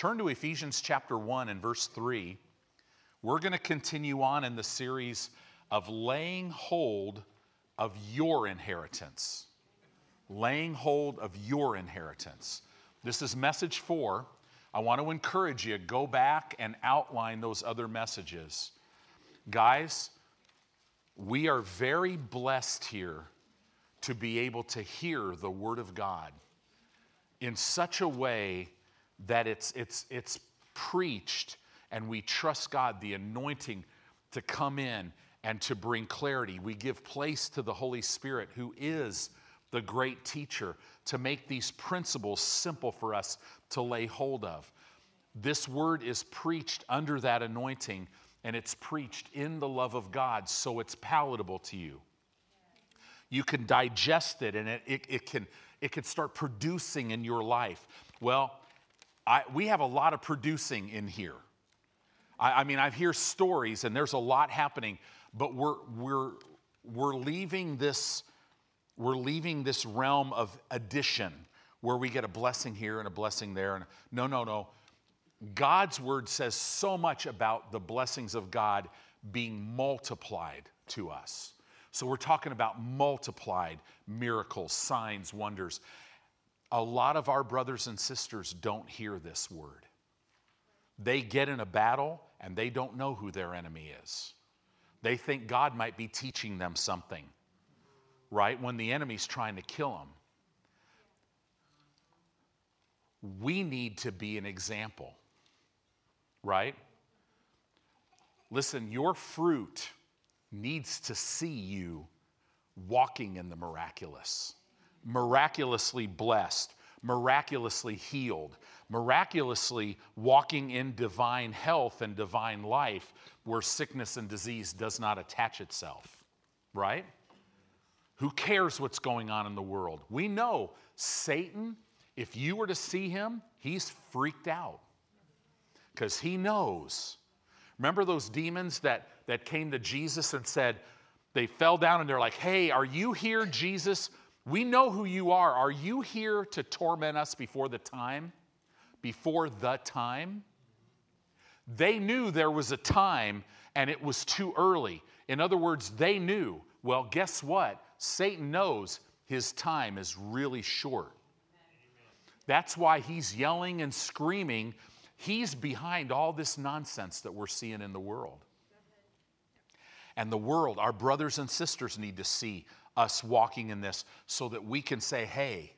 Turn to Ephesians chapter 1 and verse 3. We're going to continue on in the series of laying hold of your inheritance. Laying hold of your inheritance. This is message four. I want to encourage you go back and outline those other messages. Guys, we are very blessed here to be able to hear the Word of God in such a way that it's, it's, it's preached and we trust God, the anointing to come in and to bring clarity. We give place to the Holy Spirit, who is the great teacher, to make these principles simple for us to lay hold of. This word is preached under that anointing, and it's preached in the love of God, so it's palatable to you. You can digest it, and it, it, it can, it can start producing in your life. Well, I, we have a lot of producing in here. I, I mean, I hear stories, and there's a lot happening, but we're, we're, we're leaving this we're leaving this realm of addition where we get a blessing here and a blessing there. And no no no. God's word says so much about the blessings of god being multiplied to us. So we're talking about multiplied miracles signs wonders a lot of our brothers and sisters don't hear this word they get in a battle and they don't know who their enemy is they think god might be teaching them something right? When the enemy's trying to kill them. We need to be an example, right? Listen, your fruit needs to see you walking in the miraculous, miraculously blessed, miraculously healed, miraculously walking in divine health and divine life where sickness and disease does not attach itself, right? Who cares what's going on in the world? We know Satan, if you were to see him, he's freaked out because he knows. Remember those demons that, that came to Jesus and said, they fell down and they're like, hey, are you here, Jesus? We know who you are. Are you here to torment us before the time? Before the time? They knew there was a time and it was too early. In other words, they knew. Well, guess what? Satan knows his time is really short. That's why he's yelling and screaming. He's behind all this nonsense that we're seeing in the world. And the world, our brothers and sisters, need to see us walking in this so that we can say, hey,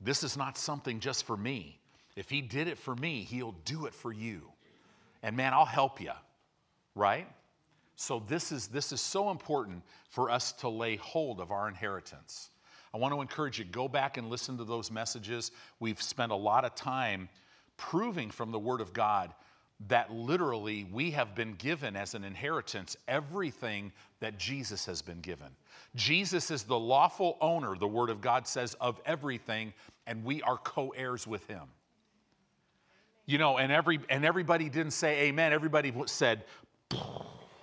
this is not something just for me. If he did it for me, he'll do it for you. And man, I'll help you, right? So this is this is so important for us to lay hold of our inheritance. I want to encourage you go back and listen to those messages. We've spent a lot of time proving from the word of God that literally we have been given as an inheritance everything that Jesus has been given. Jesus is the lawful owner, the Word of God says, of everything, and we are co heirs with Him. You know, and, every, and everybody didn't say amen, everybody said,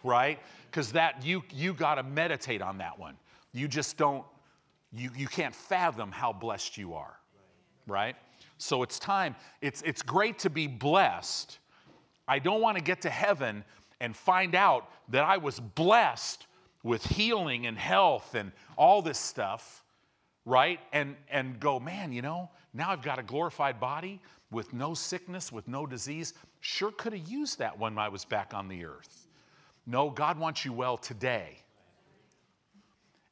right? Because that you you got to meditate on that one. You just don't you you can't fathom how blessed you are, right? So it's time. It's it's great to be blessed. I don't want to get to heaven and find out that I was blessed with healing and health and all this stuff, right? And and go, man, you know, now I've got a glorified body with no sickness, with no disease. Sure could have used that when I was back on the earth. No, God wants you well today.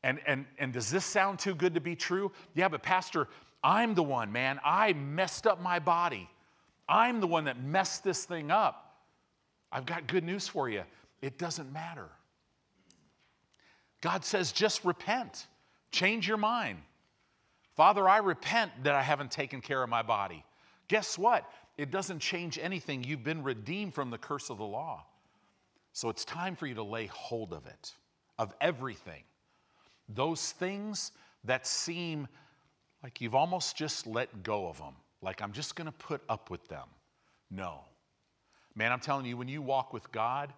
And, and, and does this sound too good to be true? Yeah, but Pastor, I'm the one, man. I messed up my body. I'm the one that messed this thing up. I've got good news for you. It doesn't matter. God says, just repent, change your mind. Father, I repent that I haven't taken care of my body. Guess what? It doesn't change anything. You've been redeemed from the curse of the law. So it's time for you to lay hold of it, of everything. Those things that seem like you've almost just let go of them, like I'm just going to put up with them. No. Man, I'm telling you, when you walk with God,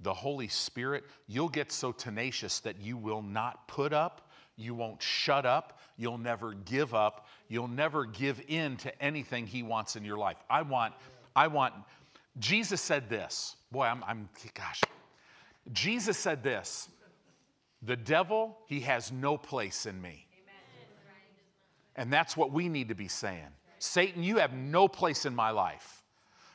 the Holy Spirit, you'll get so tenacious that you will not put up, you won't shut up, you'll never give up, you'll never give in to anything he wants in your life. I want, I want, Jesus said this. Boy, I'm, I'm gosh. Jesus said this the devil, he has no place in me. And that's what we need to be saying. Satan, you have no place in my life.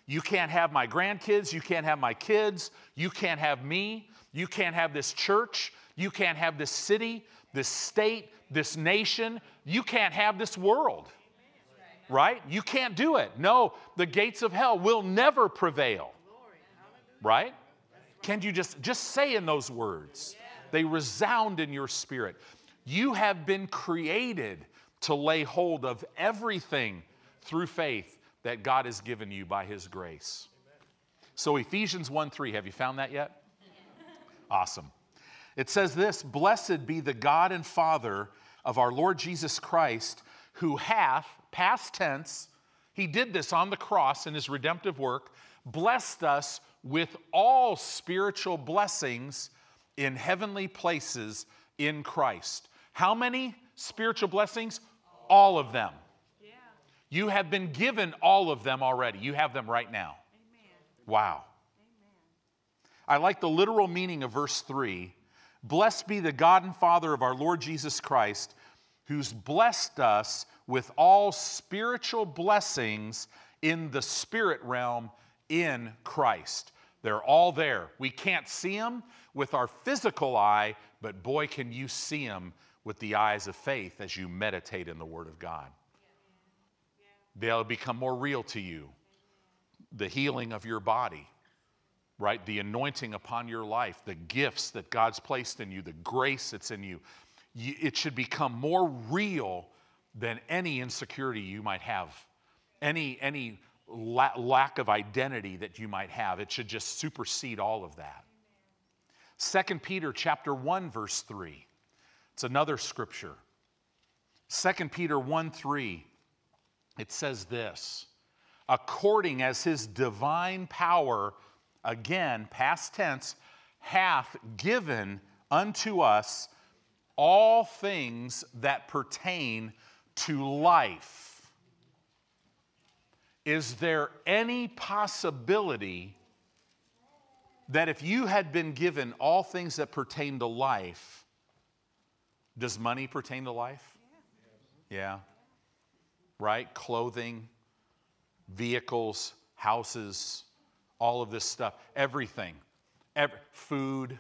You can't have my grandkids. You can't have my kids. You can't have me. You can't have this church. You can't have this city, this state, this nation. You can't have this world. Right? You can't do it. No, the gates of hell will never prevail. Right? Can you just just say in those words? They resound in your spirit. You have been created to lay hold of everything through faith that God has given you by his grace. So Ephesians 1 3, have you found that yet? Awesome. It says this Blessed be the God and Father of our Lord Jesus Christ, who hath, past tense, he did this on the cross in his redemptive work, blessed us with all spiritual blessings in heavenly places in Christ. How many spiritual blessings? All of them. You have been given all of them already. You have them right now. Wow. I like the literal meaning of verse 3 Blessed be the God and Father of our Lord Jesus Christ, who's blessed us with all spiritual blessings in the spirit realm in Christ. They're all there. We can't see them with our physical eye, but boy, can you see them with the eyes of faith as you meditate in the Word of God. They'll become more real to you. The healing of your body, right? The anointing upon your life, the gifts that God's placed in you, the grace that's in you. It should become more real than any insecurity you might have, any, any la- lack of identity that you might have. It should just supersede all of that. 2 Peter chapter 1 verse 3. It's another scripture. 2 Peter 1 3. It says this, according as his divine power again, past tense, hath given unto us all things that pertain to life. Is there any possibility that if you had been given all things that pertain to life, does money pertain to life? Yeah. Right? Clothing, vehicles, houses, all of this stuff, everything, every, food,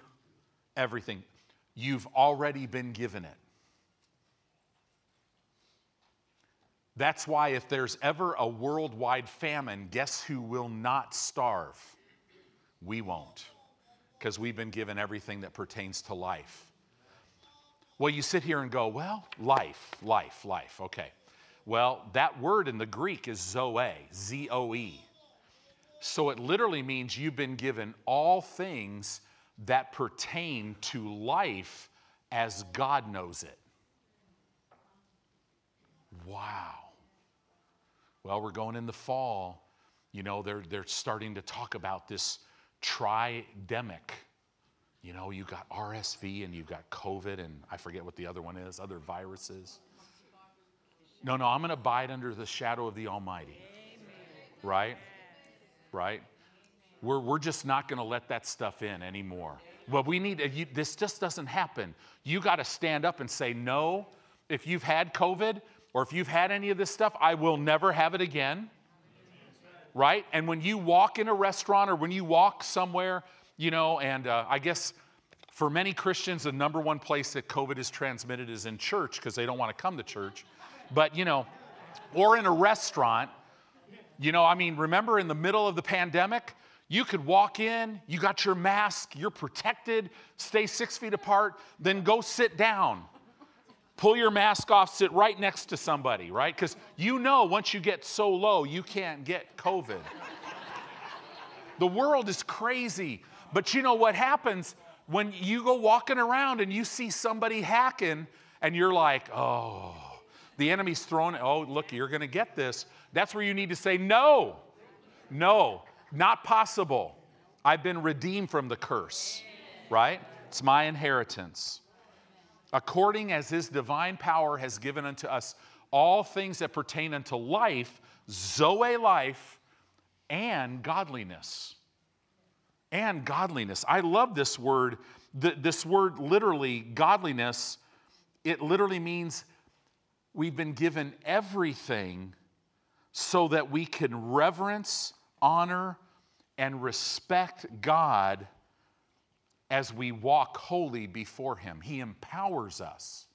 everything. You've already been given it. That's why, if there's ever a worldwide famine, guess who will not starve? We won't, because we've been given everything that pertains to life. Well, you sit here and go, well, life, life, life. Okay. Well, that word in the Greek is zoe, Z O E. So it literally means you've been given all things that pertain to life as God knows it. Wow. Well, we're going in the fall. You know, they're, they're starting to talk about this tridemic. You know, you've got RSV and you've got COVID, and I forget what the other one is, other viruses. No, no, I'm going to abide under the shadow of the Almighty. Right? right? We're, we're just not going to let that stuff in anymore. Well, we need, you, this just doesn't happen. You got to stand up and say, no, if you've had COVID or if you've had any of this stuff, I will never have it again. Right? And when you walk in a restaurant or when you walk somewhere, you know, and uh, I guess for many Christians, the number one place that COVID is transmitted is in church because they don't want to come to church. But, you know, or in a restaurant, you know, I mean, remember in the middle of the pandemic, you could walk in, you got your mask, you're protected, stay six feet apart, then go sit down. Pull your mask off, sit right next to somebody, right? Because you know once you get so low, you can't get COVID. the world is crazy. But you know what happens when you go walking around and you see somebody hacking and you're like, oh, the enemy's throwing, oh, look, you're going to get this. That's where you need to say, no, no, not possible. I've been redeemed from the curse, right? It's my inheritance. According as his divine power has given unto us all things that pertain unto life, Zoe life, and godliness. And godliness. I love this word. This word literally, godliness, it literally means we've been given everything so that we can reverence, honor, and respect God as we walk holy before Him. He empowers us.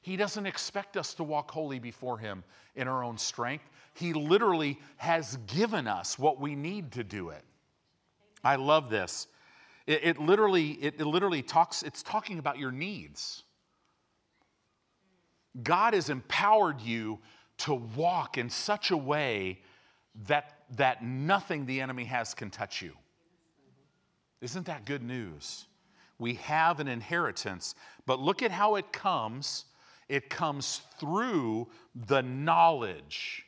He doesn't expect us to walk holy before Him in our own strength. He literally has given us what we need to do it. I love this. It, it literally, it, it literally talks, it's talking about your needs. God has empowered you to walk in such a way that, that nothing the enemy has can touch you. Isn't that good news? We have an inheritance, but look at how it comes. It comes through the knowledge.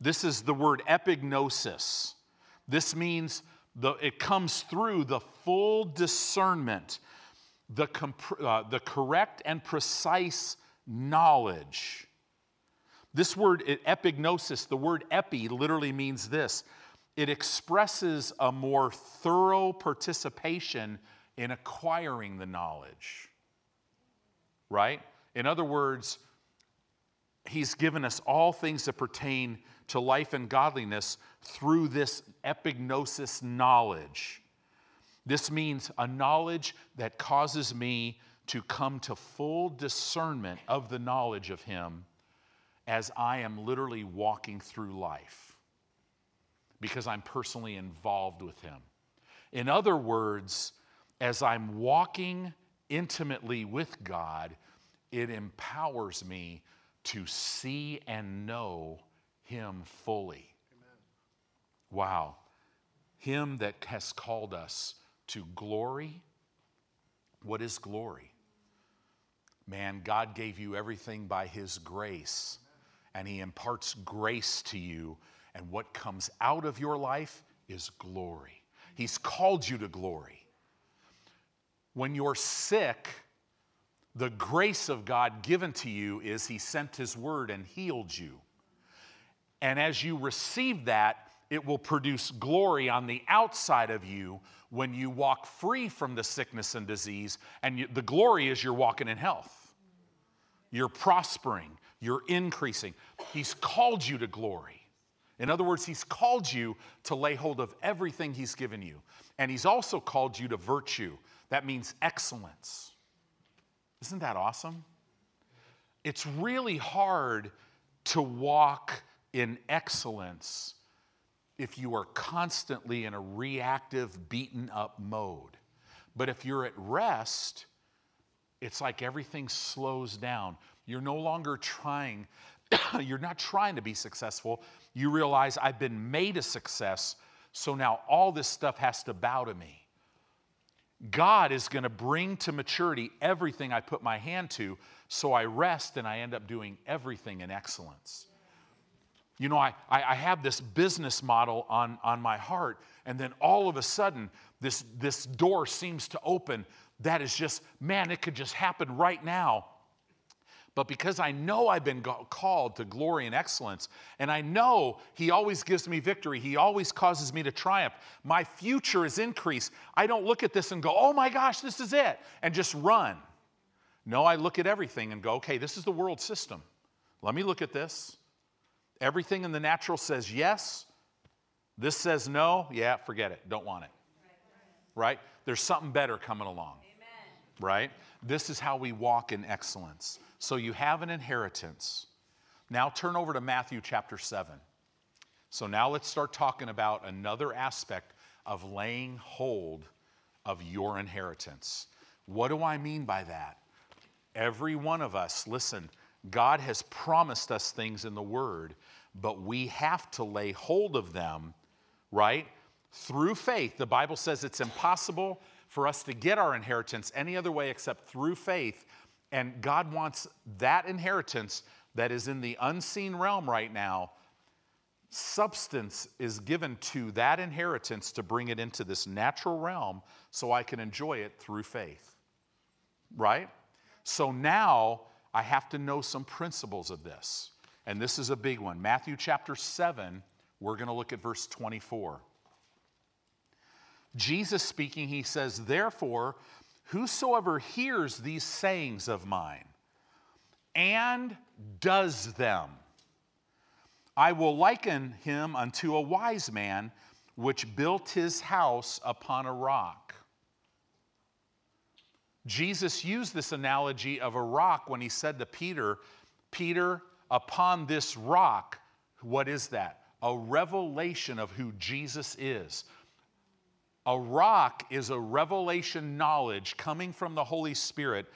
This is the word epignosis. This means the, it comes through the full discernment, the, comp- uh, the correct and precise knowledge. This word, epignosis, the word epi literally means this it expresses a more thorough participation in acquiring the knowledge. Right? In other words, he's given us all things that pertain to life and godliness through this epignosis knowledge. This means a knowledge that causes me to come to full discernment of the knowledge of Him as I am literally walking through life because I'm personally involved with Him. In other words, as I'm walking intimately with God, it empowers me to see and know Him fully. Amen. Wow. Him that has called us to glory. What is glory? Man, God gave you everything by His grace, and He imparts grace to you, and what comes out of your life is glory. He's called you to glory. When you're sick, the grace of God given to you is He sent His word and healed you. And as you receive that, it will produce glory on the outside of you when you walk free from the sickness and disease. And you, the glory is you're walking in health, you're prospering, you're increasing. He's called you to glory. In other words, He's called you to lay hold of everything He's given you. And He's also called you to virtue. That means excellence. Isn't that awesome? It's really hard to walk in excellence if you are constantly in a reactive, beaten up mode. But if you're at rest, it's like everything slows down. You're no longer trying, you're not trying to be successful. You realize I've been made a success, so now all this stuff has to bow to me. God is going to bring to maturity everything I put my hand to, so I rest and I end up doing everything in excellence. You know, I, I have this business model on, on my heart, and then all of a sudden, this, this door seems to open. That is just, man, it could just happen right now. But because I know I've been called to glory and excellence, and I know He always gives me victory, He always causes me to triumph, my future is increased. I don't look at this and go, oh my gosh, this is it, and just run. No, I look at everything and go, okay, this is the world system. Let me look at this. Everything in the natural says yes. This says no. Yeah, forget it. Don't want it. Right? There's something better coming along. Right? This is how we walk in excellence. So you have an inheritance. Now turn over to Matthew chapter 7. So now let's start talking about another aspect of laying hold of your inheritance. What do I mean by that? Every one of us, listen, God has promised us things in the Word, but we have to lay hold of them, right? Through faith. The Bible says it's impossible for us to get our inheritance any other way except through faith. And God wants that inheritance that is in the unseen realm right now. Substance is given to that inheritance to bring it into this natural realm so I can enjoy it through faith. Right? So now I have to know some principles of this. And this is a big one. Matthew chapter 7, we're going to look at verse 24. Jesus speaking, he says, Therefore, whosoever hears these sayings of mine and does them, I will liken him unto a wise man which built his house upon a rock. Jesus used this analogy of a rock when he said to Peter, Peter, upon this rock, what is that? A revelation of who Jesus is. A rock is a revelation knowledge coming from the Holy Spirit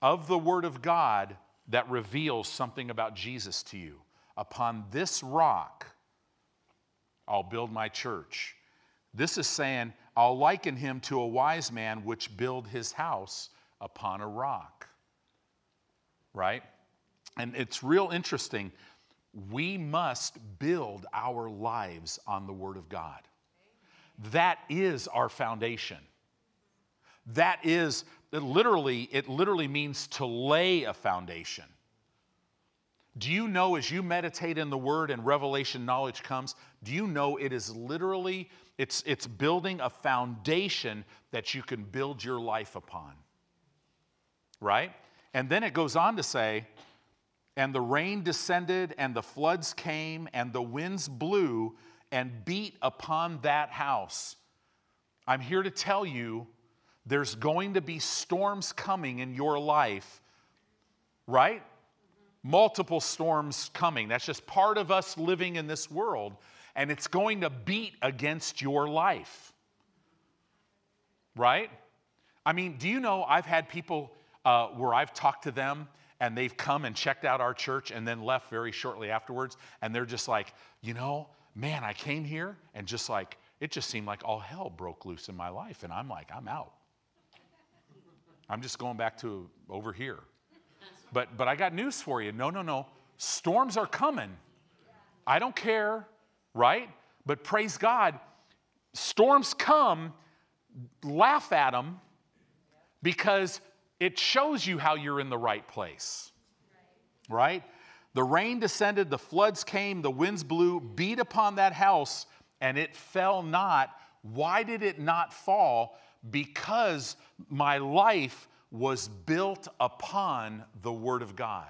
of the Word of God that reveals something about Jesus to you. Upon this rock, I'll build my church. This is saying, I'll liken him to a wise man which build his house upon a rock. Right? And it's real interesting. We must build our lives on the Word of God. That is our foundation. That is it literally, it literally means to lay a foundation. Do you know as you meditate in the word and revelation knowledge comes, do you know it is literally it's it's building a foundation that you can build your life upon. Right? And then it goes on to say, and the rain descended and the floods came and the winds blew and beat upon that house. I'm here to tell you there's going to be storms coming in your life, right? multiple storms coming. That's just part of us living in this world, and it's going to beat against your life. Right? I mean, do you know I've had people uh, where I've talked to them and they've come and checked out our church and then left very shortly afterwards, and they're just like, you know, man, I came here and just like, it just seemed like all hell broke loose in my life, and I'm like, I'm out. I'm just going back to over here. But, but I got news for you. No, no, no. Storms are coming. I don't care, right? But praise God, storms come, laugh at them because it shows you how you're in the right place, right? The rain descended, the floods came, the winds blew, beat upon that house, and it fell not. Why did it not fall? Because my life was built upon the Word of God.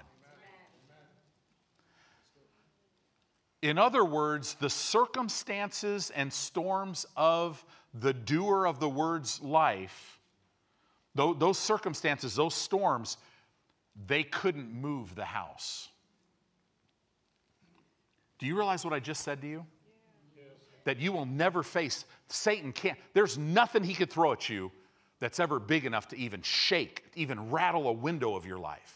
In other words, the circumstances and storms of the doer of the word's life, those circumstances, those storms, they couldn't move the house. Do you realize what I just said to you? That you will never face, Satan can't, there's nothing he could throw at you that's ever big enough to even shake, even rattle a window of your life.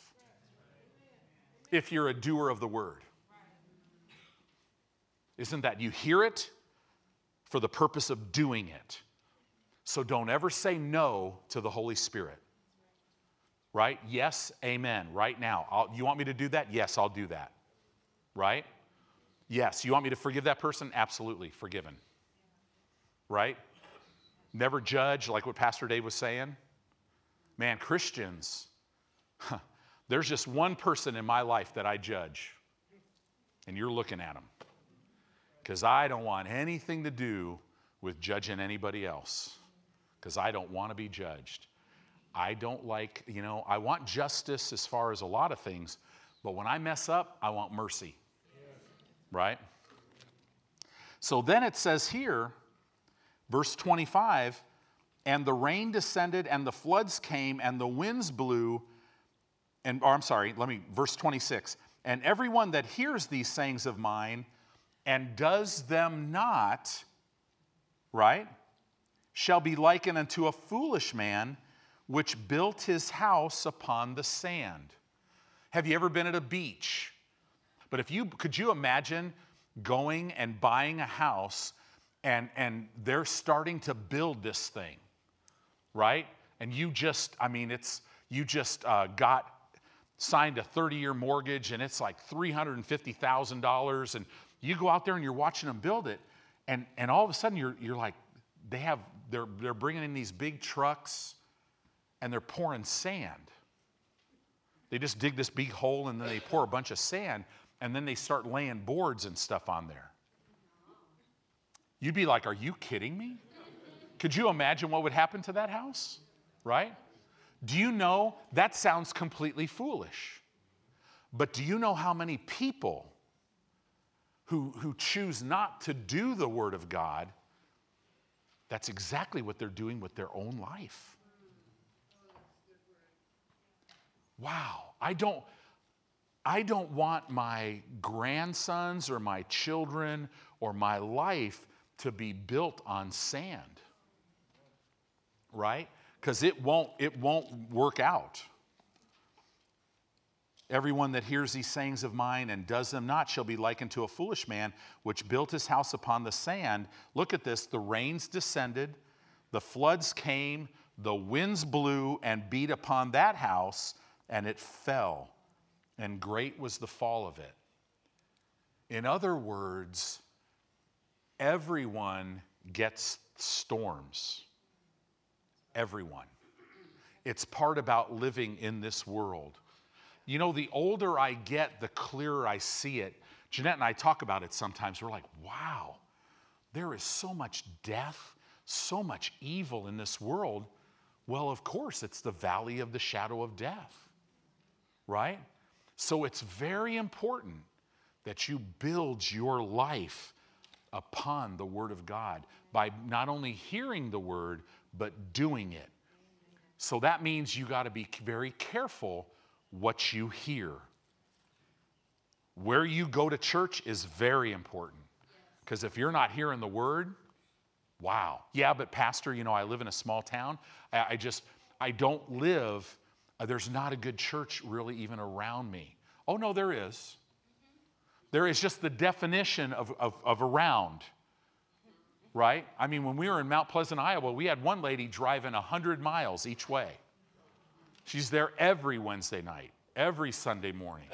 If you're a doer of the word. Isn't that you hear it for the purpose of doing it? So don't ever say no to the Holy Spirit. Right? Yes, amen. Right now. I'll, you want me to do that? Yes, I'll do that. Right? Yes. You want me to forgive that person? Absolutely, forgiven. Right? Never judge, like what Pastor Dave was saying. Man, Christians, huh, there's just one person in my life that I judge, and you're looking at him. Because I don't want anything to do with judging anybody else, because I don't want to be judged. I don't like, you know, I want justice as far as a lot of things, but when I mess up, I want mercy. Right? So then it says here, Verse 25, and the rain descended, and the floods came, and the winds blew, and, or I'm sorry, let me, verse 26, and everyone that hears these sayings of mine and does them not, right, shall be likened unto a foolish man which built his house upon the sand. Have you ever been at a beach? But if you could you imagine going and buying a house and, and they're starting to build this thing, right? And you just, I mean, it's, you just uh, got signed a 30 year mortgage and it's like $350,000. And you go out there and you're watching them build it. And, and all of a sudden you're, you're like, they have, they're, they're bringing in these big trucks and they're pouring sand. They just dig this big hole and then they pour a bunch of sand and then they start laying boards and stuff on there. You'd be like, Are you kidding me? Could you imagine what would happen to that house? Right? Do you know that sounds completely foolish? But do you know how many people who, who choose not to do the Word of God, that's exactly what they're doing with their own life? Wow, I don't, I don't want my grandsons or my children or my life to be built on sand. Right? Because it won't, it won't work out. Everyone that hears these sayings of mine and does them not shall be likened to a foolish man which built his house upon the sand. Look at this the rains descended, the floods came, the winds blew and beat upon that house, and it fell and great was the fall of it. In other words, everyone gets storms. Everyone. It's part about living in this world. You know, the older I get, the clearer I see it. Jeanette and I talk about it sometimes. We're like, wow, there is so much death, so much evil in this world. Well, of course, it's the valley of the shadow of death, right? So it's very important that you build your life upon the Word of God by not only hearing the Word, but doing it. So that means you got to be very careful what you hear. Where you go to church is very important. Because if you're not hearing the Word, wow. Yeah, but Pastor, you know, I live in a small town. I, I just, I don't live uh, there's not a good church really even around me. Oh, no, there is. There is just the definition of, of, of around, right? I mean, when we were in Mount Pleasant, Iowa, we had one lady driving 100 miles each way. She's there every Wednesday night, every Sunday morning.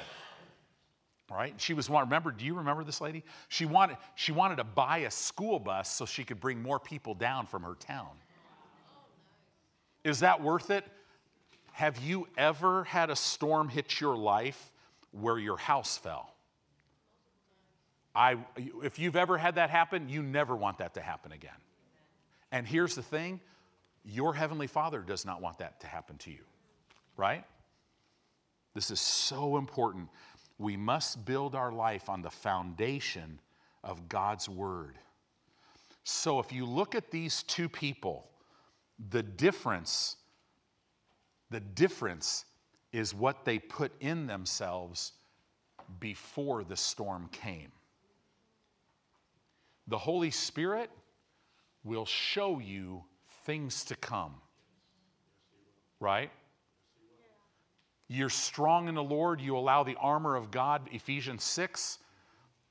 Right? She was one, remember, do you remember this lady? She wanted, she wanted to buy a school bus so she could bring more people down from her town. Is that worth it? Have you ever had a storm hit your life where your house fell? I, if you've ever had that happen, you never want that to happen again. And here's the thing your Heavenly Father does not want that to happen to you, right? This is so important. We must build our life on the foundation of God's Word. So if you look at these two people, the difference the difference is what they put in themselves before the storm came. The Holy Spirit will show you things to come, right? You're strong in the Lord. You allow the armor of God, Ephesians 6,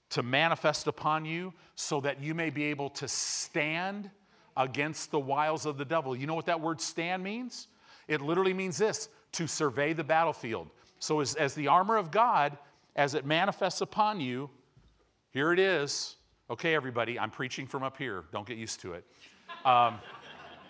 to manifest upon you so that you may be able to stand against the wiles of the devil. You know what that word stand means? It literally means this to survey the battlefield. So, as, as the armor of God, as it manifests upon you, here it is. Okay, everybody, I'm preaching from up here. Don't get used to it. Um,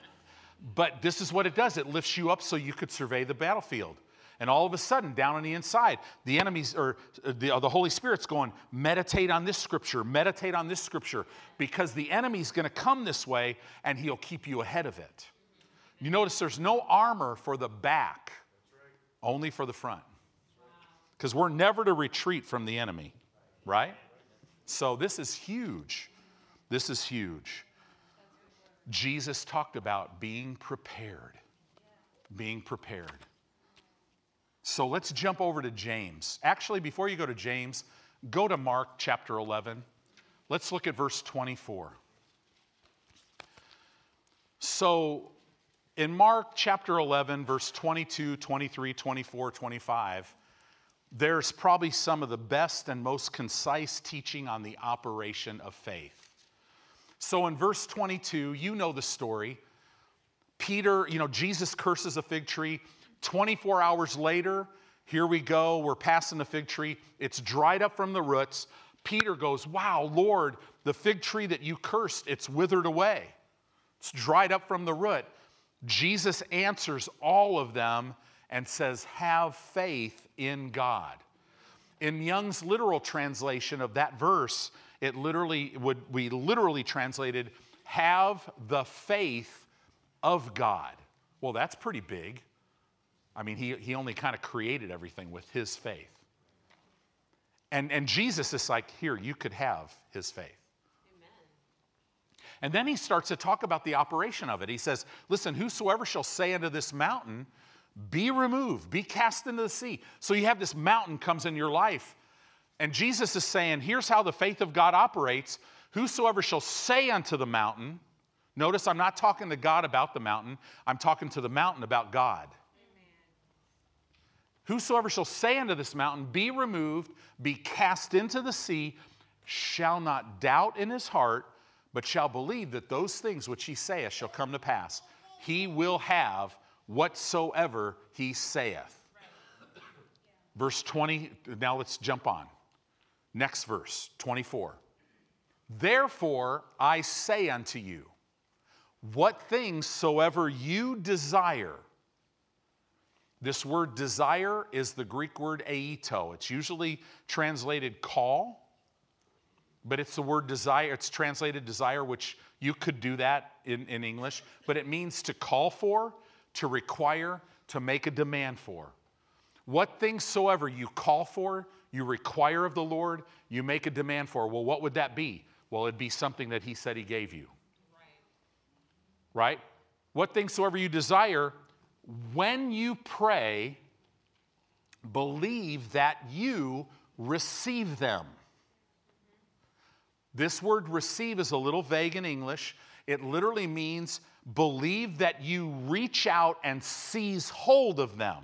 but this is what it does it lifts you up so you could survey the battlefield. And all of a sudden, down on the inside, the enemies or uh, the, uh, the Holy Spirit's going, meditate on this scripture, meditate on this scripture, because the enemy's going to come this way and he'll keep you ahead of it. You notice there's no armor for the back, only for the front. Because we're never to retreat from the enemy, right? So this is huge. This is huge. Jesus talked about being prepared. Being prepared. So let's jump over to James. Actually, before you go to James, go to Mark chapter 11. Let's look at verse 24. So in Mark chapter 11, verse 22, 23, 24, 25, there's probably some of the best and most concise teaching on the operation of faith. So in verse 22, you know the story. Peter, you know, Jesus curses a fig tree. 24 hours later, here we go, we're passing the fig tree. It's dried up from the roots. Peter goes, Wow, Lord, the fig tree that you cursed, it's withered away. It's dried up from the root. Jesus answers all of them and says, Have faith in God. In Young's literal translation of that verse, it literally would we literally translated have the faith of God. Well, that's pretty big. I mean, he, he only kind of created everything with his faith. And, and Jesus is like, here, you could have his faith. And then he starts to talk about the operation of it. He says, Listen, whosoever shall say unto this mountain, be removed, be cast into the sea. So you have this mountain comes in your life. And Jesus is saying, Here's how the faith of God operates. Whosoever shall say unto the mountain, notice I'm not talking to God about the mountain, I'm talking to the mountain about God. Whosoever shall say unto this mountain, Be removed, be cast into the sea, shall not doubt in his heart, but shall believe that those things which he saith shall come to pass. He will have whatsoever he saith. Verse 20, now let's jump on. Next verse, 24. Therefore I say unto you, what things soever you desire. This word desire is the Greek word aiteo. It's usually translated call but it's the word desire. It's translated desire, which you could do that in, in English, but it means to call for, to require, to make a demand for. What things soever you call for, you require of the Lord, you make a demand for. Well, what would that be? Well, it'd be something that He said He gave you. Right? right? What things soever you desire, when you pray, believe that you receive them. This word receive is a little vague in English. It literally means believe that you reach out and seize hold of them.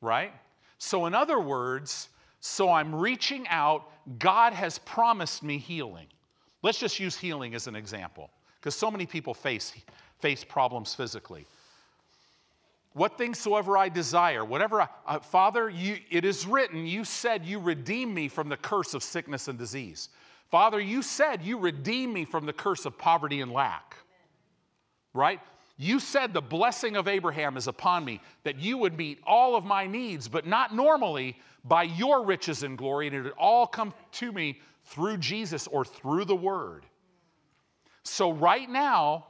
Right? So, in other words, so I'm reaching out, God has promised me healing. Let's just use healing as an example, because so many people face, face problems physically. What things soever I desire, whatever I, uh, Father, you, it is written, you said you redeem me from the curse of sickness and disease. Father, you said you redeem me from the curse of poverty and lack. Right? You said the blessing of Abraham is upon me, that you would meet all of my needs, but not normally by your riches and glory, and it would all come to me through Jesus or through the Word. So, right now,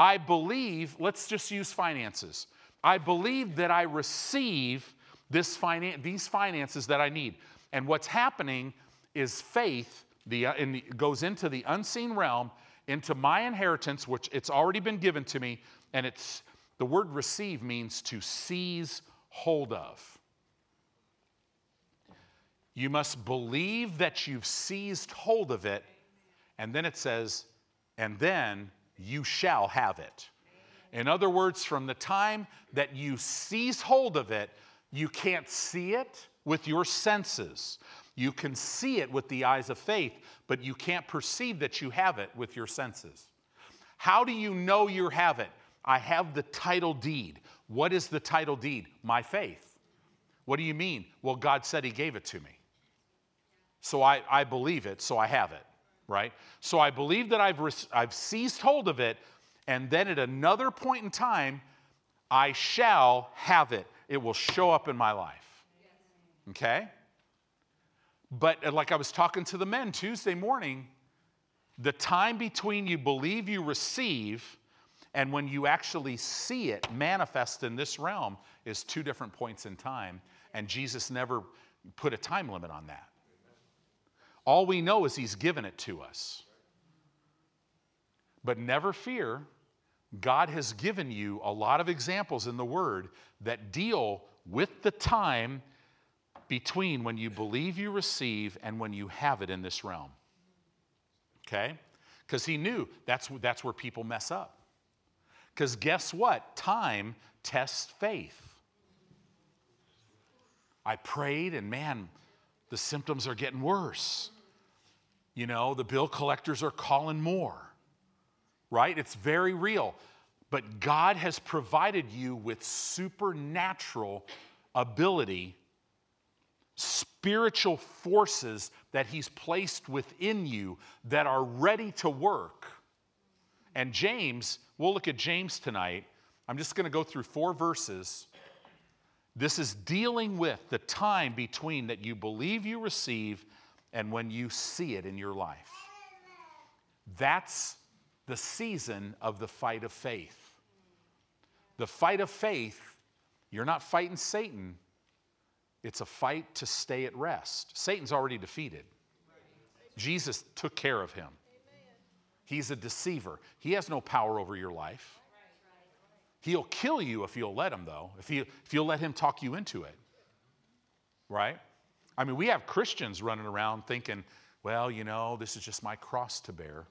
I believe, let's just use finances. I believe that I receive this finan- these finances that I need. And what's happening is faith the, uh, in the, goes into the unseen realm, into my inheritance, which it's already been given to me. And it's the word receive means to seize hold of. You must believe that you've seized hold of it. And then it says, and then you shall have it. In other words, from the time that you seize hold of it, you can't see it with your senses. You can see it with the eyes of faith, but you can't perceive that you have it with your senses. How do you know you have it? I have the title deed. What is the title deed? My faith. What do you mean? Well, God said He gave it to me. So I, I believe it, so I have it, right? So I believe that I've, I've seized hold of it, and then at another point in time, I shall have it. It will show up in my life. Okay? But uh, like I was talking to the men Tuesday morning, the time between you believe you receive and when you actually see it manifest in this realm is two different points in time. And Jesus never put a time limit on that. All we know is He's given it to us. But never fear, God has given you a lot of examples in the Word that deal with the time between when you believe you receive and when you have it in this realm. Okay? Because he knew that's, that's where people mess up. Because guess what? Time tests faith. I prayed, and man, the symptoms are getting worse. You know, the bill collectors are calling more right? It's very real. But God has provided you with supernatural ability, spiritual forces that He's placed within you that are ready to work. And James, we'll look at James tonight. I'm just going to go through four verses. This is dealing with the time between that you believe you receive and when you see it in your life. That's the season of the fight of faith. The fight of faith, you're not fighting Satan, it's a fight to stay at rest. Satan's already defeated. Jesus took care of him. He's a deceiver. He has no power over your life. He'll kill you if you'll let him, though, if, you, if you'll let him talk you into it. Right? I mean, we have Christians running around thinking, well, you know, this is just my cross to bear.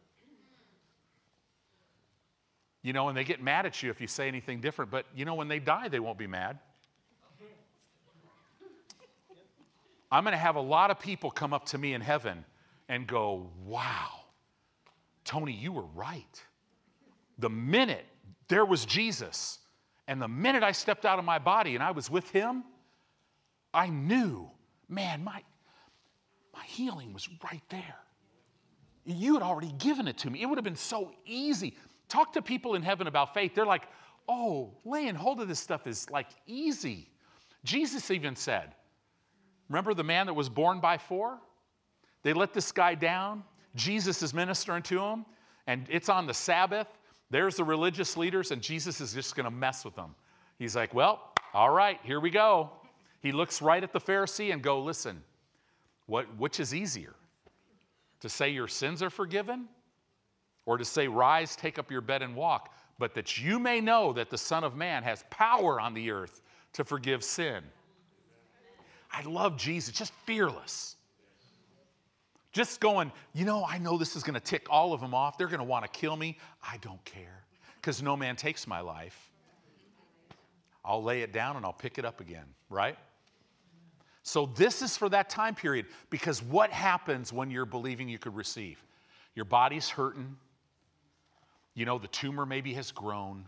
You know, and they get mad at you if you say anything different, but you know, when they die, they won't be mad. I'm going to have a lot of people come up to me in heaven and go, Wow, Tony, you were right. The minute there was Jesus, and the minute I stepped out of my body and I was with him, I knew, man, my, my healing was right there. You had already given it to me. It would have been so easy. Talk to people in heaven about faith. They're like, oh, laying hold of this stuff is like easy. Jesus even said, remember the man that was borne by four? They let this guy down. Jesus is ministering to him, and it's on the Sabbath. There's the religious leaders, and Jesus is just going to mess with them. He's like, Well, all right, here we go. He looks right at the Pharisee and go, Listen, what, which is easier? To say your sins are forgiven, or to say, Rise, take up your bed and walk, but that you may know that the Son of Man has power on the earth to forgive sin. I love Jesus, just fearless. Just going, you know, I know this is going to tick all of them off. They're going to want to kill me. I don't care because no man takes my life. I'll lay it down and I'll pick it up again, right? So, this is for that time period because what happens when you're believing you could receive? Your body's hurting. You know, the tumor maybe has grown.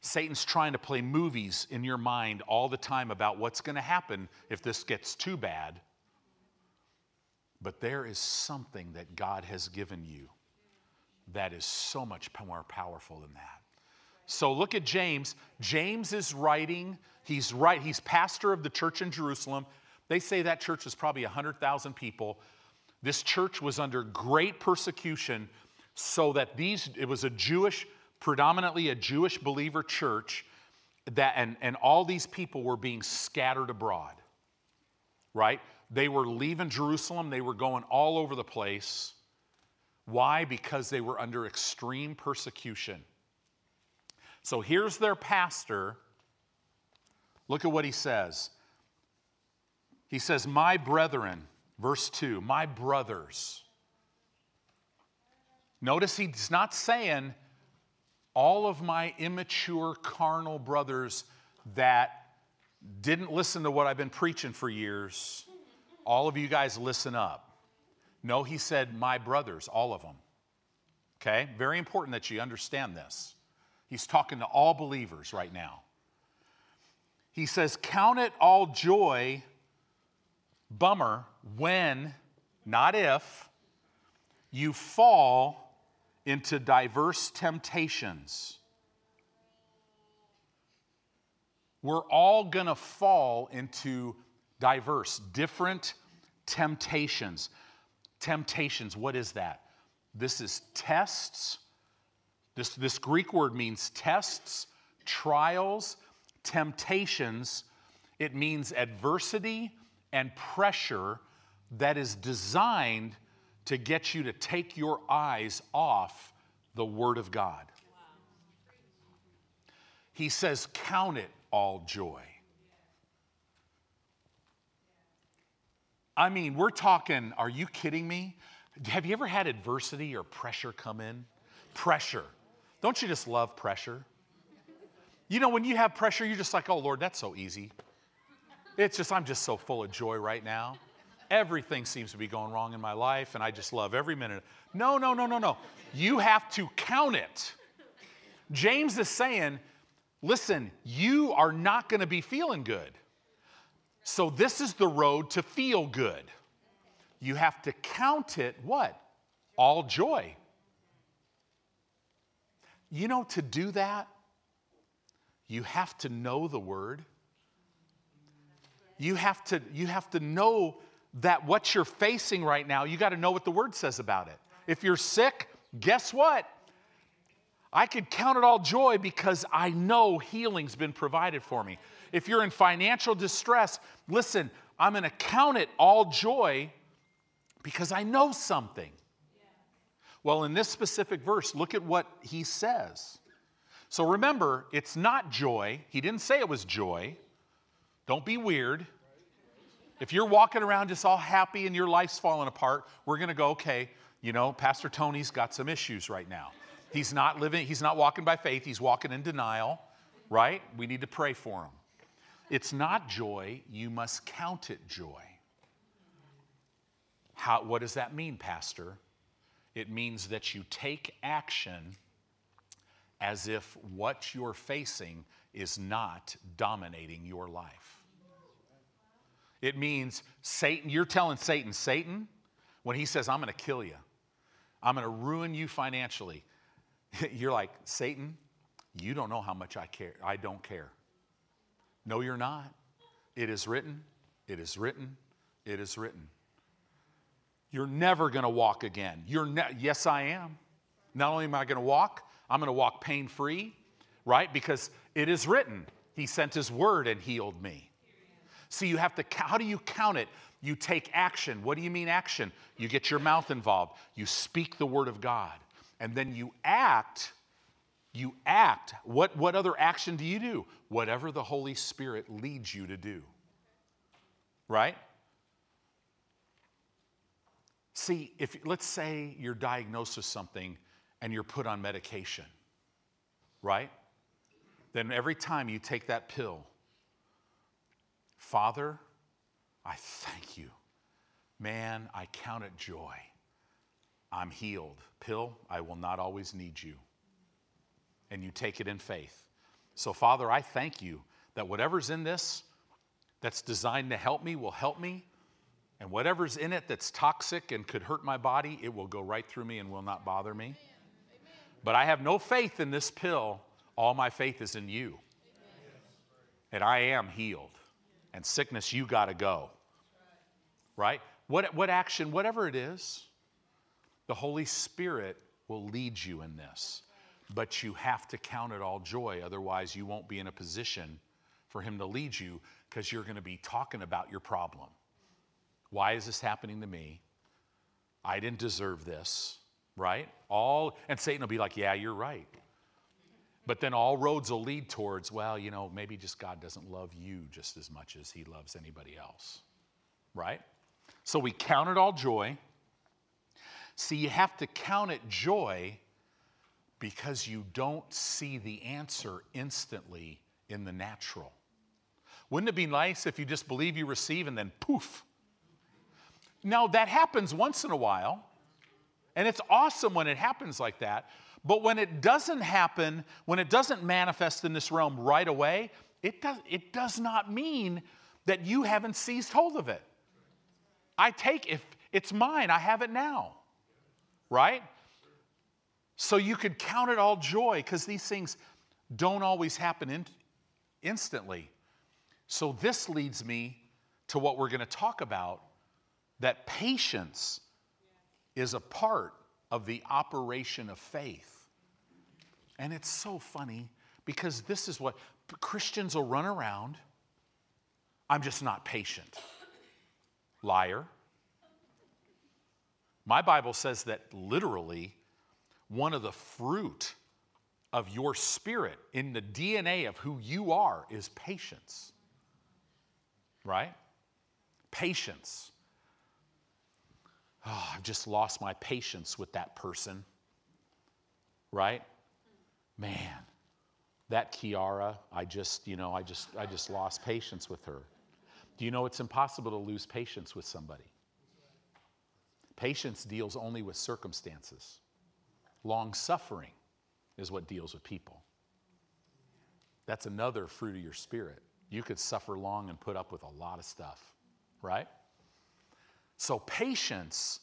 Satan's trying to play movies in your mind all the time about what's going to happen if this gets too bad. But there is something that God has given you that is so much more powerful than that. So look at James. James is writing, he's right, he's pastor of the church in Jerusalem. They say that church was probably 100,000 people. This church was under great persecution so that these it was a Jewish predominantly a Jewish believer church that and, and all these people were being scattered abroad. Right? They were leaving Jerusalem, they were going all over the place. Why? Because they were under extreme persecution. So here's their pastor. Look at what he says. He says, My brethren, verse 2, my brothers. Notice he's not saying all of my immature carnal brothers that didn't listen to what I've been preaching for years all of you guys listen up. No, he said, my brothers, all of them. Okay? Very important that you understand this. He's talking to all believers right now. He says, Count it all joy, bummer, when, not if, you fall into diverse temptations. We're all gonna fall into diverse, different temptations. Temptations, what is that? This is tests. This, this Greek word means tests, trials, temptations. It means adversity and pressure that is designed to get you to take your eyes off the Word of God. He says, Count it all joy. I mean, we're talking, are you kidding me? Have you ever had adversity or pressure come in? Pressure. Don't you just love pressure? You know, when you have pressure, you're just like, oh, Lord, that's so easy. It's just, I'm just so full of joy right now. Everything seems to be going wrong in my life, and I just love every minute. No, no, no, no, no. You have to count it. James is saying, listen, you are not going to be feeling good. So, this is the road to feel good. You have to count it what? All joy. You know, to do that, you have to know the word, You have to, you have to know that what you're facing right now, you got to know what the word says about it. If you're sick, guess what? I could count it all joy because I know healing's been provided for me. If you're in financial distress, listen, I'm going to count it all joy because I know something. Well, in this specific verse, look at what he says. So remember, it's not joy. He didn't say it was joy. Don't be weird. If you're walking around just all happy and your life's falling apart, we're going to go, okay, you know, Pastor Tony's got some issues right now. He's not living, he's not walking by faith, he's walking in denial, right? We need to pray for him. It's not joy, you must count it joy. How, what does that mean, Pastor? It means that you take action as if what you're facing is not dominating your life. It means Satan, you're telling Satan, Satan, when he says, I'm going to kill you, I'm going to ruin you financially, you're like, Satan, you don't know how much I care. I don't care. No, you're not. It is written, it is written, it is written. You're never going to walk again. You're ne- yes, I am. Not only am I going to walk, I'm going to walk pain free, right? Because it is written, He sent His word and healed me. So you have to, how do you count it? You take action. What do you mean action? You get your mouth involved. You speak the word of God. And then you act. You act. What, what other action do you do? Whatever the Holy Spirit leads you to do. Right? See, if let's say you're diagnosed with something and you're put on medication, right? Then every time you take that pill, Father, I thank you. Man, I count it joy. I'm healed. Pill, I will not always need you. And you take it in faith. So, Father, I thank you that whatever's in this that's designed to help me will help me. And whatever's in it that's toxic and could hurt my body, it will go right through me and will not bother me. But I have no faith in this pill. All my faith is in you. And I am healed. And sickness, you got to go. Right? What, what action, whatever it is, the Holy Spirit will lead you in this. But you have to count it all joy. Otherwise, you won't be in a position for Him to lead you because you're going to be talking about your problem. Why is this happening to me? I didn't deserve this right? All and Satan will be like, "Yeah, you're right." But then all roads will lead towards, well, you know, maybe just God doesn't love you just as much as he loves anybody else. Right? So we count it all joy. See, you have to count it joy because you don't see the answer instantly in the natural. Wouldn't it be nice if you just believe you receive and then poof? Now, that happens once in a while. And it's awesome when it happens like that. But when it doesn't happen, when it doesn't manifest in this realm right away, it does, it does not mean that you haven't seized hold of it. I take, if it's mine, I have it now, right? So you could count it all joy because these things don't always happen in, instantly. So this leads me to what we're going to talk about that patience is a part of the operation of faith. And it's so funny because this is what Christians will run around. I'm just not patient. Liar. My Bible says that literally, one of the fruit of your spirit in the DNA of who you are is patience. Right? Patience oh, I've just lost my patience with that person. Right? Man, that Kiara, I just, you know, I just, I just lost patience with her. Do you know it's impossible to lose patience with somebody? Patience deals only with circumstances. Long suffering is what deals with people. That's another fruit of your spirit. You could suffer long and put up with a lot of stuff, right? So, patience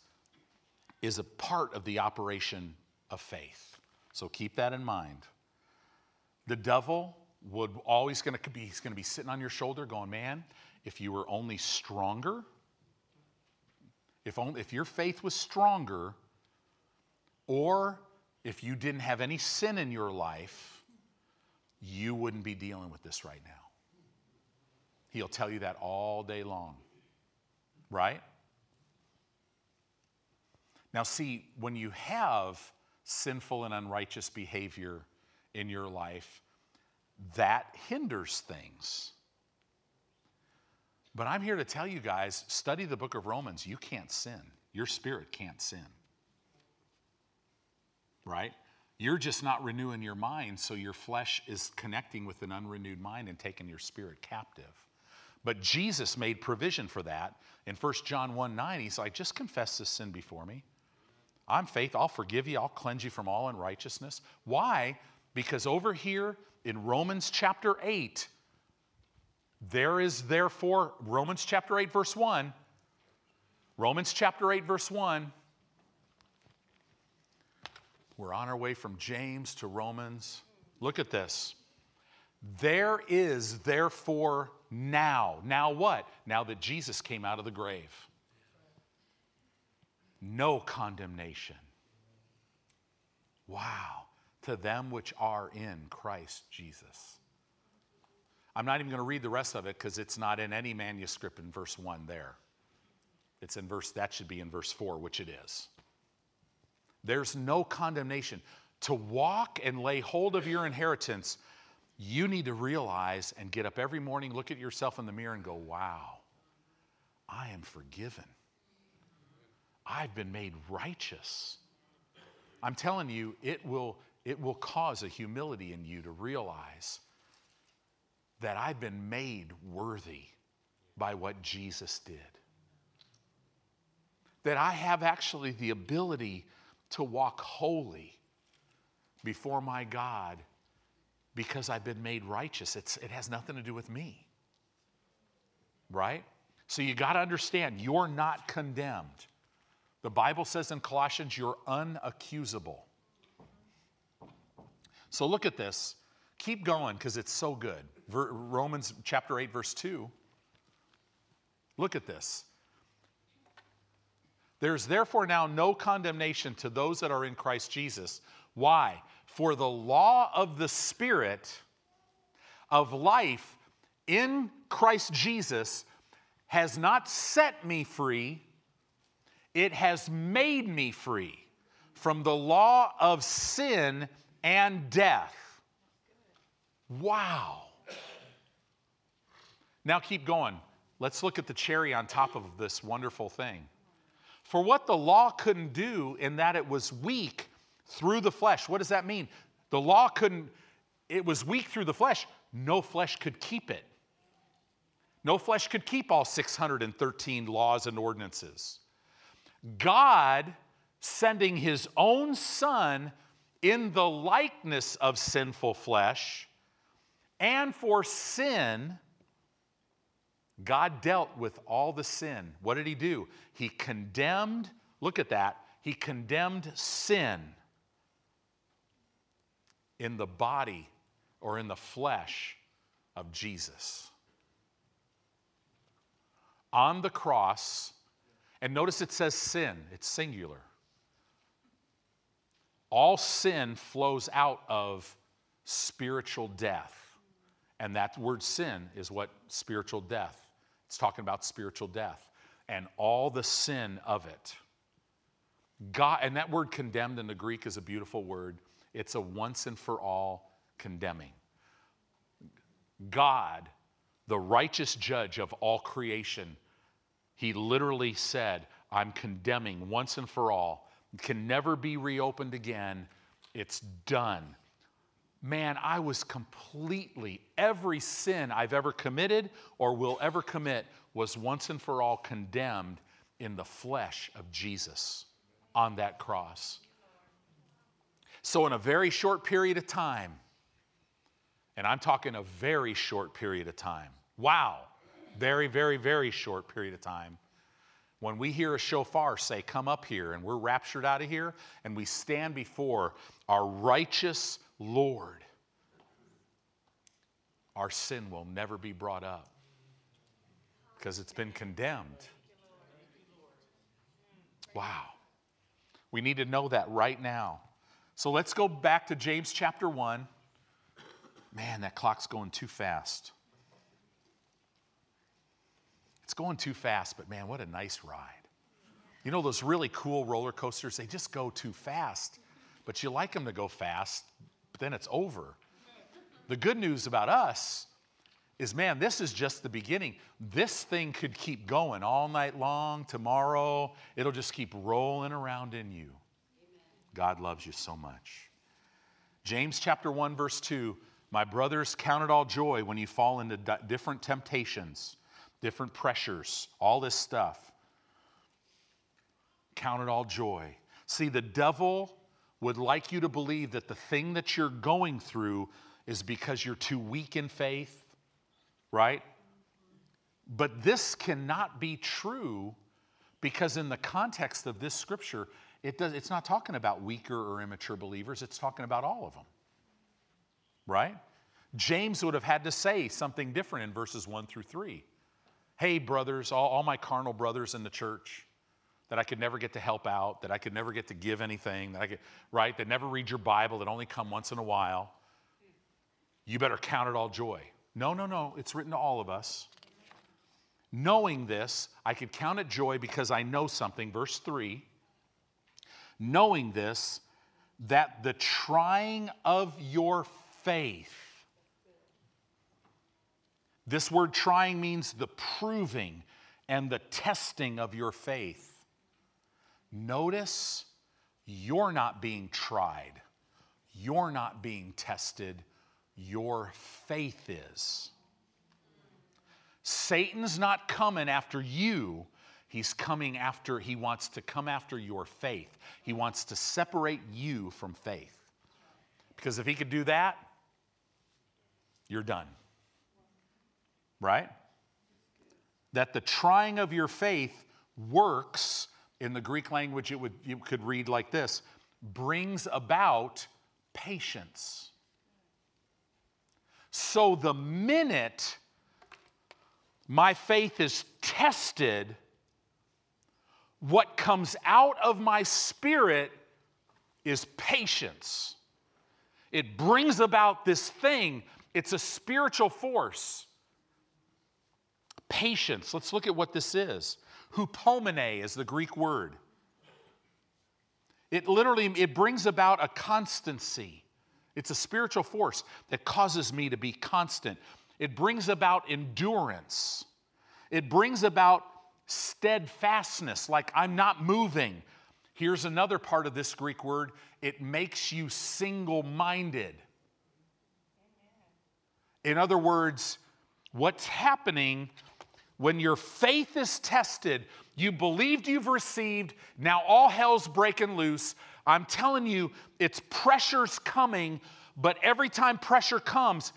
is a part of the operation of faith. So, keep that in mind. The devil would always going to be he's going to be sitting on your shoulder going, "Man, if you were only stronger, if, only, if your faith was stronger, or if you didn't have any sin in your life, you wouldn't be dealing with this right now. He'll tell you that all day long, right? Now, see, when you have sinful and unrighteous behavior in your life, that hinders things. But I'm here to tell you guys study the book of Romans. You can't sin, your spirit can't sin. Right? You're just not renewing your mind, so your flesh is connecting with an unrenewed mind and taking your spirit captive. But Jesus made provision for that. In 1 John 1 9, he's like, just confess this sin before me. I'm faith, I'll forgive you, I'll cleanse you from all unrighteousness. Why? Because over here in Romans chapter 8, there is therefore, Romans chapter 8, verse 1. Romans chapter 8, verse 1. We're on our way from James to Romans. Look at this. There is therefore now. Now what? Now that Jesus came out of the grave. No condemnation. Wow. To them which are in Christ Jesus. I'm not even going to read the rest of it because it's not in any manuscript in verse 1 there. It's in verse, that should be in verse 4, which it is. There's no condemnation. To walk and lay hold of your inheritance, you need to realize and get up every morning, look at yourself in the mirror, and go, wow, I am forgiven. I've been made righteous. I'm telling you, it will, it will cause a humility in you to realize that I've been made worthy by what Jesus did. That I have actually the ability to walk holy before my God because I've been made righteous. It's, it has nothing to do with me. Right? So you got to understand, you're not condemned. The Bible says in Colossians, you're unaccusable. So look at this. Keep going because it's so good. Ver- Romans chapter 8, verse 2. Look at this. There's therefore now no condemnation to those that are in Christ Jesus. Why? For the law of the Spirit of life in Christ Jesus has not set me free, it has made me free from the law of sin and death. Wow. Now keep going. Let's look at the cherry on top of this wonderful thing. For what the law couldn't do in that it was weak through the flesh. What does that mean? The law couldn't, it was weak through the flesh. No flesh could keep it. No flesh could keep all 613 laws and ordinances. God sending his own son in the likeness of sinful flesh and for sin God dealt with all the sin. What did he do? He condemned, look at that, he condemned sin in the body or in the flesh of Jesus. On the cross, and notice it says sin, it's singular. All sin flows out of spiritual death. And that word sin is what spiritual death it's talking about spiritual death and all the sin of it. God, and that word condemned in the Greek is a beautiful word. It's a once and for all condemning. God, the righteous judge of all creation, he literally said, I'm condemning once and for all. It can never be reopened again. It's done man, I was completely, every sin I've ever committed or will ever commit was once and for all condemned in the flesh of Jesus on that cross. So, in a very short period of time, and I'm talking a very short period of time, wow, very, very, very short period of time, when we hear a shofar say, Come up here, and we're raptured out of here, and we stand before our righteous Lord, our sin will never be brought up. because it's been condemned. Wow. We need to know that right now. So let's go back to James chapter 1. Man, that clock's going too fast. It's going too fast, but man, what a nice ride. You know, those really cool roller coasters, they just go too fast, but you like them to go fast, but then it's over. The good news about us is man, this is just the beginning. This thing could keep going all night long, tomorrow, it'll just keep rolling around in you. God loves you so much. James chapter 1, verse 2 My brothers, count it all joy when you fall into different temptations, different pressures, all this stuff. Count it all joy. See, the devil would like you to believe that the thing that you're going through is because you're too weak in faith right? But this cannot be true because, in the context of this scripture, it does, it's not talking about weaker or immature believers, it's talking about all of them, right? James would have had to say something different in verses 1 through 3. Hey, brothers, all, all my carnal brothers in the church that I could never get to help out, that I could never get to give anything, that I could, right, that never read your Bible, that only come once in a while, you better count it all joy. No, no, no. It's written to all of us. Knowing this, I could count it joy because I know something. Verse 3 Knowing this, that the trying of your faith, this word trying means the proving and the testing of your faith. Notice you're not being tried, you're not being tested your faith is. Satan's not coming after you. He's coming after, he wants to come after your faith. He wants to separate you from faith. Because if he could do that, you're done. Right? That the trying of your faith works, in the Greek language, it would, you could read like this brings about patience. So the minute my faith is tested, what comes out of my spirit is patience. It brings about this thing, it's a spiritual force. Patience. Let's look at what this is. Hupomene is the Greek word. It literally it brings about a constancy. It's a spiritual force that causes me to be constant. It brings about endurance. It brings about steadfastness, like I'm not moving. Here's another part of this Greek word it makes you single minded. In other words, what's happening when your faith is tested, you believed you've received, now all hell's breaking loose. I'm telling you, it's pressure's coming, but every time pressure comes,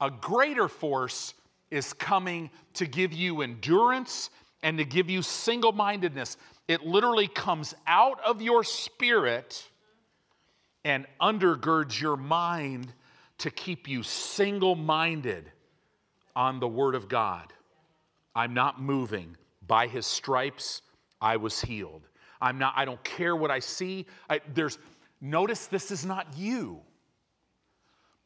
a greater force is coming to give you endurance and to give you single mindedness. It literally comes out of your spirit and undergirds your mind to keep you single minded on the Word of God. I'm not moving. By His stripes, I was healed. I'm not, I don't care what I see. I, there's, notice this is not you.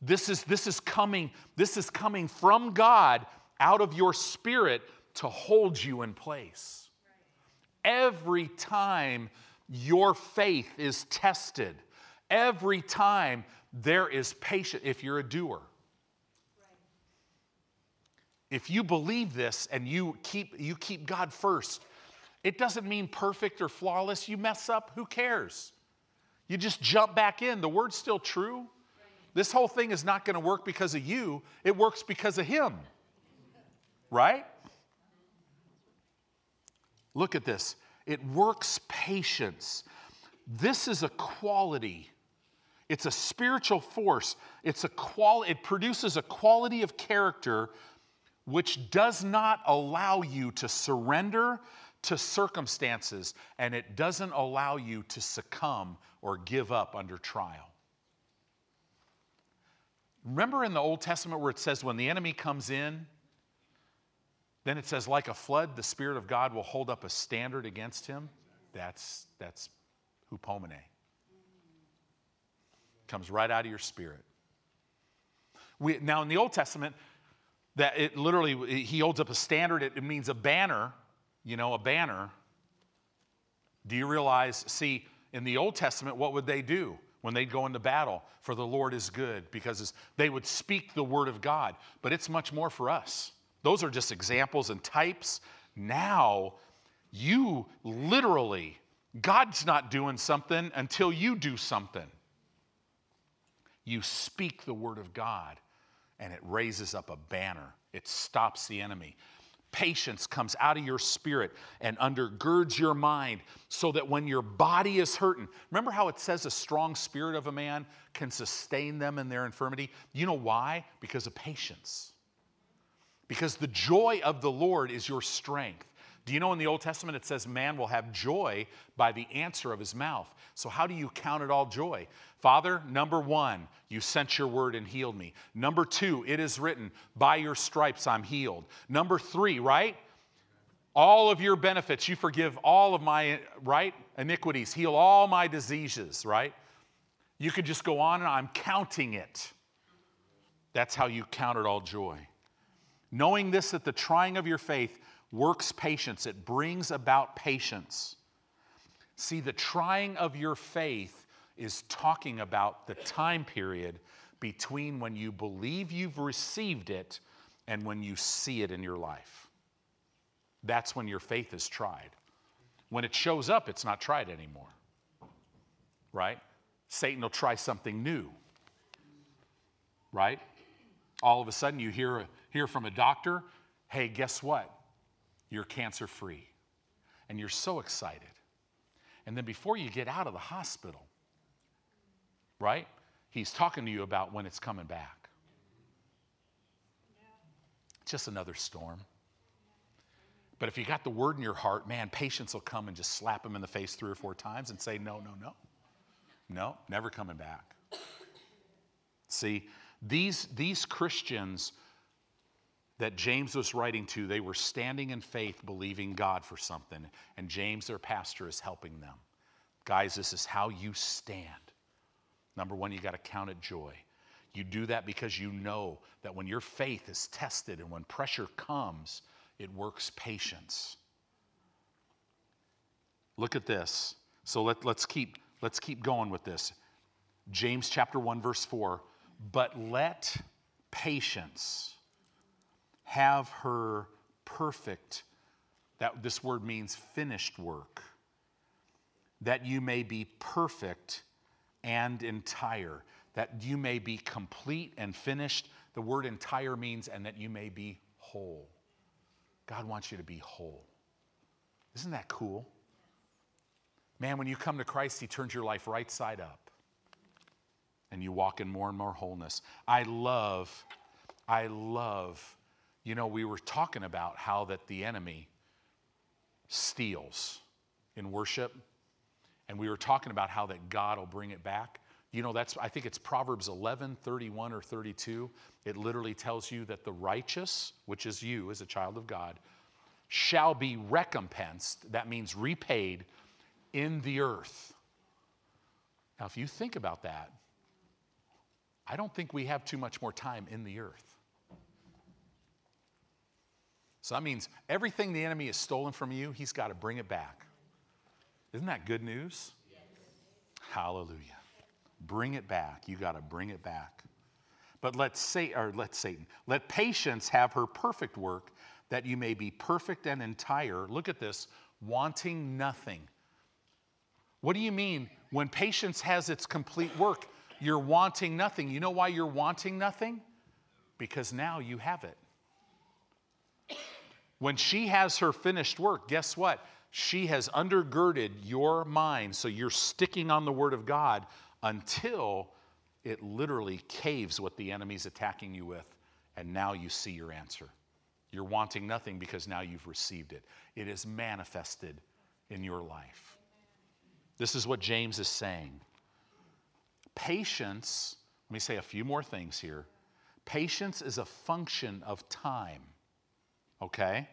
This is, this is coming, this is coming from God out of your spirit to hold you in place. Every time your faith is tested, every time there is patience, if you're a doer. If you believe this and you keep, you keep God first, it doesn't mean perfect or flawless. You mess up, who cares? You just jump back in. The word's still true. This whole thing is not going to work because of you, it works because of Him. Right? Look at this. It works patience. This is a quality. It's a spiritual force. It's a qual- it produces a quality of character which does not allow you to surrender to circumstances and it doesn't allow you to succumb or give up under trial. Remember in the Old Testament where it says when the enemy comes in, Then it says, like a flood, the Spirit of God will hold up a standard against him. That's, that's hupomene. Comes right out of your spirit. We, now, in the Old Testament, that it literally, he holds up a standard, it, means a banner, you know, a banner. Do you realize, see, in the Old Testament, what would they do? when they'd go into battle? For the lord is good because they would speak the word of god. But it's much more for us. Those are just examples and types. Now you literally god's not doing something until you do something. You speak the word of god and it raises up a banner it stops the enemy patience comes out of your spirit and undergirds your mind so that when your body is hurting, remember how it says a strong spirit of a man can sustain them in their infirmity? You know why? Because of patience. Because the joy of the Lord is your strength. Do you know in the Old Testament it says man will have joy by the answer of his mouth? So, how do you count it all joy? Father, number one, you sent your word and healed me. Number two, it is written, by your stripes I'm healed. Number three, right? All of your benefits, you forgive all of my, right? Iniquities, heal all my diseases, right? You could just go on and I'm counting it. That's how you counted all joy. Knowing this, that the trying of your faith works patience, it brings about patience. See, the trying of your faith is talking about the time period between when you believe you've received it and when you see it in your life. That's when your faith is tried. When it shows up, it's not tried anymore. Right? Satan will try something new. Right? All of a sudden, you hear, hear from a doctor hey, guess what? you're cancer free. And you're so excited. And then before you get out of the hospital, right, he's talking to you about when it's coming back. Just another storm. But if you got the word in your heart, man, patience will come and just slap him in the face three or four times and say, no, no, no. No, never coming back. See, these, these Christians that James was writing to, they were standing in faith, believing God for something. And James, their pastor, is helping them. Guys, this is how you stand. Number one, you got to count it joy. You do that because you know that when your faith is tested and when pressure comes, it works patience. Look at this. So let, let's, keep, let's keep going with this. James chapter 1, verse 4. But let patience have her perfect, that this word means finished work, that you may be perfect and entire, that you may be complete and finished. The word entire means, and that you may be whole. God wants you to be whole. Isn't that cool? Man, when you come to Christ, He turns your life right side up and you walk in more and more wholeness. I love, I love you know, we were talking about how that the enemy steals in worship, and we were talking about how that God will bring it back. You know, that's I think it's Proverbs 11, 31 or 32. It literally tells you that the righteous, which is you as a child of God, shall be recompensed. That means repaid in the earth. Now, if you think about that, I don't think we have too much more time in the earth. So that means everything the enemy has stolen from you, he's got to bring it back. Isn't that good news? Yes. Hallelujah. Bring it back. You got to bring it back. But let say or let Satan, let patience have her perfect work that you may be perfect and entire. Look at this, wanting nothing. What do you mean when patience has its complete work? You're wanting nothing. You know why you're wanting nothing? Because now you have it. When she has her finished work, guess what? She has undergirded your mind, so you're sticking on the Word of God until it literally caves what the enemy's attacking you with, and now you see your answer. You're wanting nothing because now you've received it. It is manifested in your life. This is what James is saying. Patience, let me say a few more things here. Patience is a function of time okay?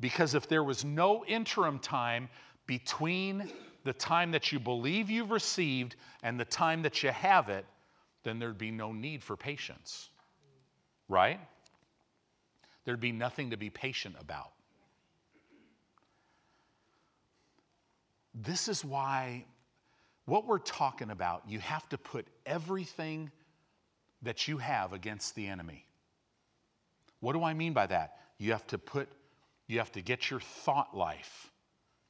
Because if there was no interim time between the time that you believe you've received and the time that you have it, then there'd be no need for patience. Right? There'd be nothing to be patient about. This is why what we're talking about, you have to put everything that you have against the enemy. What do I mean by that? You have to put, you have to get your thought life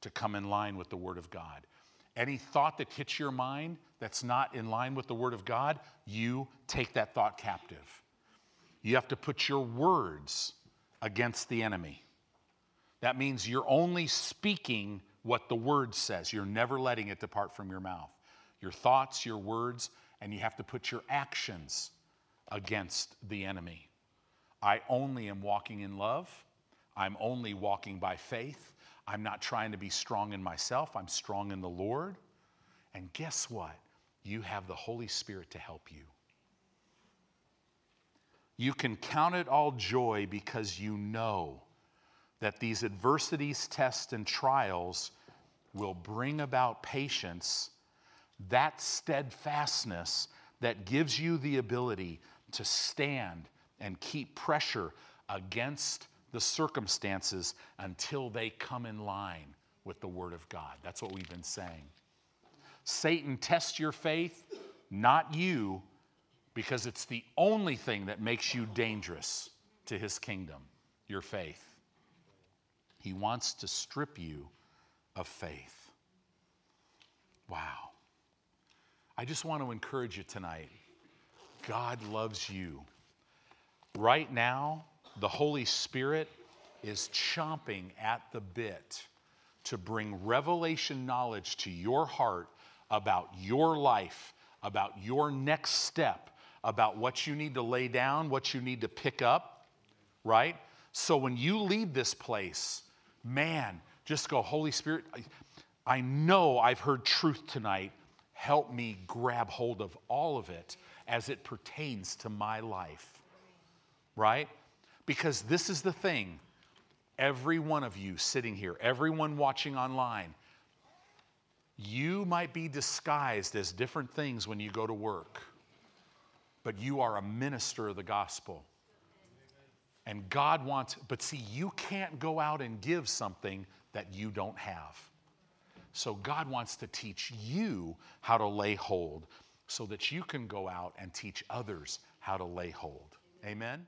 to come in line with the Word of God. Any thought that hits your mind that's not in line with the Word of God, you take that thought captive. You have to put your words against the enemy. That means you're only speaking what the Word says, you're never letting it depart from your mouth. Your thoughts, your words, and you have to put your actions against the enemy. I only am walking in love. I'm only walking by faith. I'm not trying to be strong in myself. I'm strong in the Lord. And guess what? You have the Holy Spirit to help you. You can count it all joy because you know that these adversities, tests, and trials will bring about patience, that steadfastness that gives you the ability to stand and keep pressure against the circumstances until they come in line with the Word of God. That's what we've been saying. Satan tests your faith, not you, because it's the only thing that makes you dangerous to his kingdom your faith. He wants to strip you of faith. Wow. I just want to encourage you tonight. God loves you. Right now, the Holy Spirit is chomping at the bit to bring revelation knowledge to your heart about your life, about your next step, about what you need to lay down, what you need to pick up, right? So when you leave this place, man, just go, Holy Spirit, I, know I've heard truth tonight. Help me grab hold of all of it as it pertains to my life, right? Because this is the thing every one of you sitting here, everyone watching online, you might be disguised as different things when you go to work, but you are a minister of the gospel. And God wants, but see, you can't go out and give something that you don't have. So God wants to teach you how to lay hold so that you can go out and teach others how to lay hold. Amen?